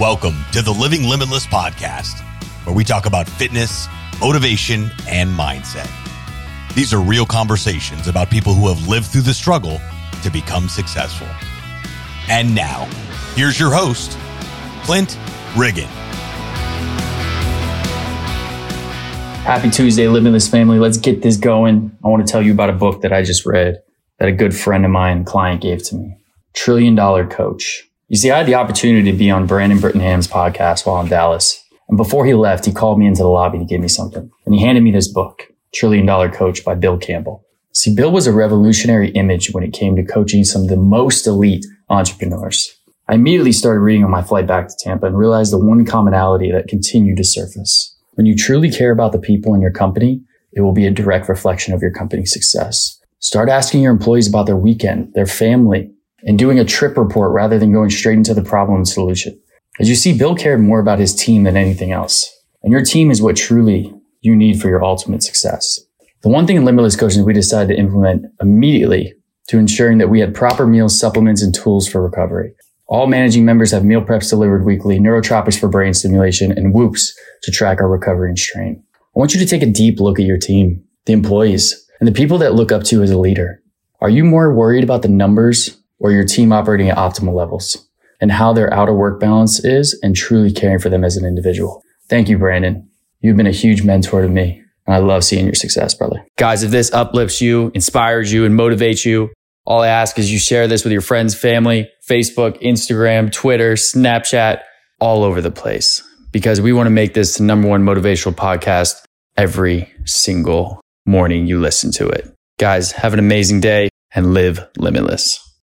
Welcome to the Living Limitless podcast, where we talk about fitness, motivation, and mindset. These are real conversations about people who have lived through the struggle to become successful. And now, here's your host, Clint Riggin. Happy Tuesday, Living Limitless family. Let's get this going. I want to tell you about a book that I just read that a good friend of mine, client, gave to me. Trillion Dollar Coach. You see, I had the opportunity to be on Brandon Brittingham's podcast while in Dallas. And before he left, he called me into the lobby to give me something. And he handed me this book, Trillion Dollar Coach by Bill Campbell. See, Bill was a revolutionary image when it came to coaching some of the most elite entrepreneurs. I immediately started reading on my flight back to Tampa and realized the one commonality that continued to surface. When you truly care about the people in your company, it will be a direct reflection of your company's success. Start asking your employees about their weekend, their family, and doing a trip report rather than going straight into the problem and solution. As you see, Bill cared more about his team than anything else. And your team is what truly you need for your ultimate success. The one thing in Limitless Coaching we decided to implement immediately to ensuring that we had proper meals, supplements, and tools for recovery. All managing members have meal preps delivered weekly, neurotropics for brain stimulation, and WHOOPs to track our recovery and strain. I want you to take a deep look at your team, the employees, and the people that look up to you as a leader. Are you more worried about the numbers or your team operating at optimal levels and how their outer work balance is and truly caring for them as an individual? Thank you, Brandon. You've been a huge mentor to me. And I love seeing your success, brother. Guys, if this uplifts you, inspires you, and motivates you, all I ask is you share this with your friends, family, Facebook, Instagram, Twitter, Snapchat, all over the place, because we want to make this the number one motivational podcast every single morning you listen to it. Guys, have an amazing day and live limitless.